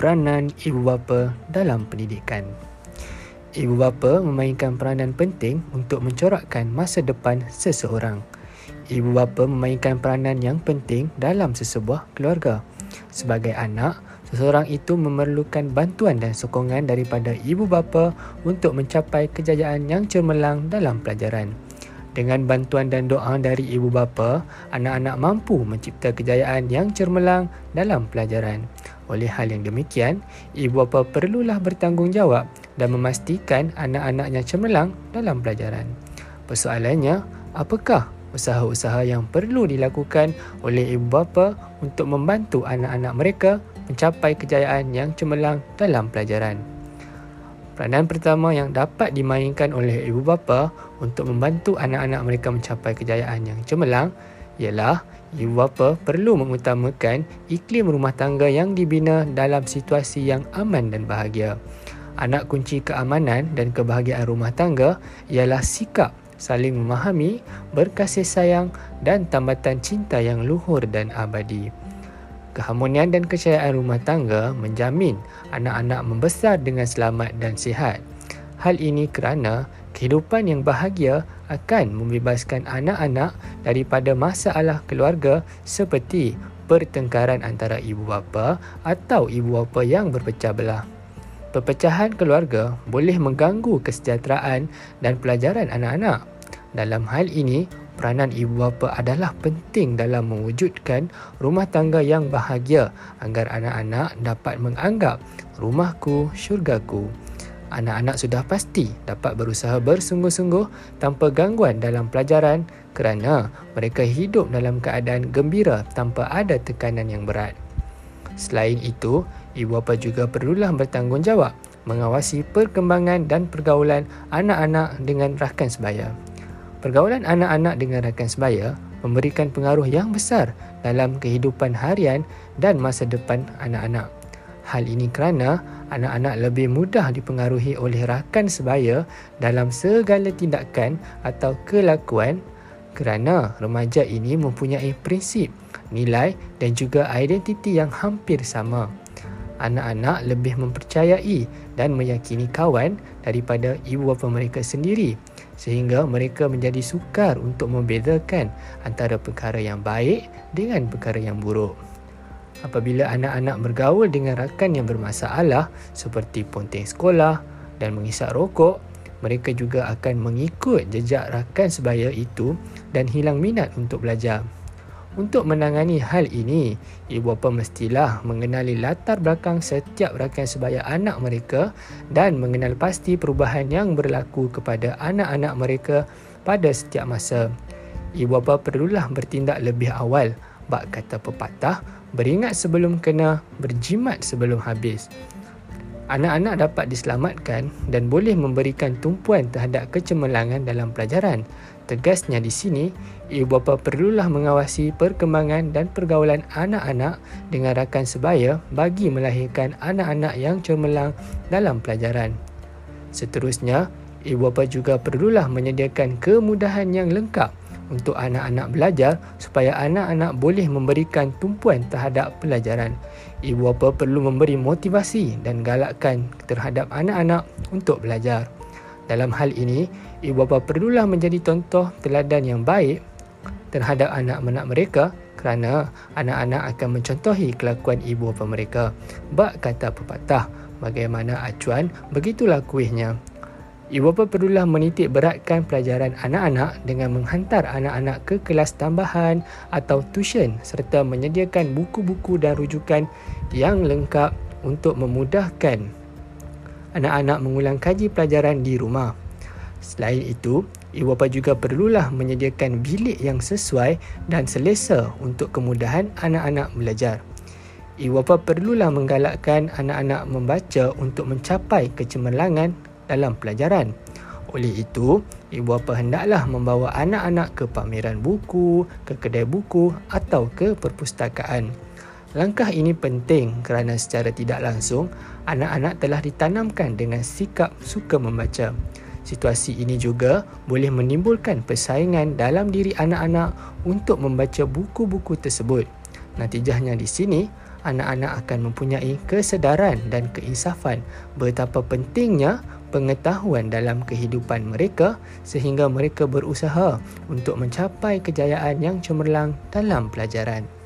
peranan ibu bapa dalam pendidikan. Ibu bapa memainkan peranan penting untuk mencorakkan masa depan seseorang. Ibu bapa memainkan peranan yang penting dalam sesebuah keluarga. Sebagai anak, seseorang itu memerlukan bantuan dan sokongan daripada ibu bapa untuk mencapai kejayaan yang cemerlang dalam pelajaran. Dengan bantuan dan doa dari ibu bapa, anak-anak mampu mencipta kejayaan yang cermelang dalam pelajaran. Oleh hal yang demikian, ibu bapa perlulah bertanggungjawab dan memastikan anak-anaknya cemerlang dalam pelajaran. Persoalannya, apakah usaha-usaha yang perlu dilakukan oleh ibu bapa untuk membantu anak-anak mereka mencapai kejayaan yang cemerlang dalam pelajaran? Peranan pertama yang dapat dimainkan oleh ibu bapa untuk membantu anak-anak mereka mencapai kejayaan yang cemerlang ialah ibu bapa perlu mengutamakan iklim rumah tangga yang dibina dalam situasi yang aman dan bahagia. Anak kunci keamanan dan kebahagiaan rumah tangga ialah sikap saling memahami, berkasih sayang dan tambatan cinta yang luhur dan abadi. Keharmonian dan kecayaan rumah tangga menjamin anak-anak membesar dengan selamat dan sihat. Hal ini kerana kehidupan yang bahagia akan membebaskan anak-anak daripada masalah keluarga seperti pertengkaran antara ibu bapa atau ibu bapa yang berpecah belah. Perpecahan keluarga boleh mengganggu kesejahteraan dan pelajaran anak-anak. Dalam hal ini, peranan ibu bapa adalah penting dalam mewujudkan rumah tangga yang bahagia agar anak-anak dapat menganggap rumahku syurgaku. Anak-anak sudah pasti dapat berusaha bersungguh-sungguh tanpa gangguan dalam pelajaran kerana mereka hidup dalam keadaan gembira tanpa ada tekanan yang berat. Selain itu, ibu bapa juga perlulah bertanggungjawab mengawasi perkembangan dan pergaulan anak-anak dengan rakan sebaya. Pergaulan anak-anak dengan rakan sebaya memberikan pengaruh yang besar dalam kehidupan harian dan masa depan anak-anak. Hal ini kerana anak-anak lebih mudah dipengaruhi oleh rakan sebaya dalam segala tindakan atau kelakuan kerana remaja ini mempunyai prinsip, nilai dan juga identiti yang hampir sama. Anak-anak lebih mempercayai dan meyakini kawan daripada ibu bapa mereka sendiri sehingga mereka menjadi sukar untuk membezakan antara perkara yang baik dengan perkara yang buruk. Apabila anak-anak bergaul dengan rakan yang bermasalah seperti ponteng sekolah dan mengisap rokok, mereka juga akan mengikut jejak rakan sebaya itu dan hilang minat untuk belajar. Untuk menangani hal ini, ibu bapa mestilah mengenali latar belakang setiap rakan sebaya anak mereka dan mengenal pasti perubahan yang berlaku kepada anak-anak mereka pada setiap masa. Ibu bapa perlulah bertindak lebih awal, bak kata pepatah, beringat sebelum kena, berjimat sebelum habis. Anak-anak dapat diselamatkan dan boleh memberikan tumpuan terhadap kecemerlangan dalam pelajaran Tegasnya di sini, ibu bapa perlulah mengawasi perkembangan dan pergaulan anak-anak dengan rakan sebaya bagi melahirkan anak-anak yang cemerlang dalam pelajaran. Seterusnya, ibu bapa juga perlulah menyediakan kemudahan yang lengkap untuk anak-anak belajar supaya anak-anak boleh memberikan tumpuan terhadap pelajaran. Ibu bapa perlu memberi motivasi dan galakkan terhadap anak-anak untuk belajar. Dalam hal ini, ibu bapa perlulah menjadi contoh teladan yang baik terhadap anak-anak mereka kerana anak-anak akan mencontohi kelakuan ibu bapa mereka. Bak kata pepatah, bagaimana acuan, begitulah kuihnya. Ibu bapa perlulah menitik beratkan pelajaran anak-anak dengan menghantar anak-anak ke kelas tambahan atau tuition serta menyediakan buku-buku dan rujukan yang lengkap untuk memudahkan anak-anak mengulang kaji pelajaran di rumah. Selain itu, ibu bapa juga perlulah menyediakan bilik yang sesuai dan selesa untuk kemudahan anak-anak belajar. Ibu bapa perlulah menggalakkan anak-anak membaca untuk mencapai kecemerlangan dalam pelajaran. Oleh itu, ibu bapa hendaklah membawa anak-anak ke pameran buku, ke kedai buku atau ke perpustakaan. Langkah ini penting kerana secara tidak langsung anak-anak telah ditanamkan dengan sikap suka membaca. Situasi ini juga boleh menimbulkan persaingan dalam diri anak-anak untuk membaca buku-buku tersebut. Natijahnya di sini, anak-anak akan mempunyai kesedaran dan keinsafan betapa pentingnya pengetahuan dalam kehidupan mereka sehingga mereka berusaha untuk mencapai kejayaan yang cemerlang dalam pelajaran.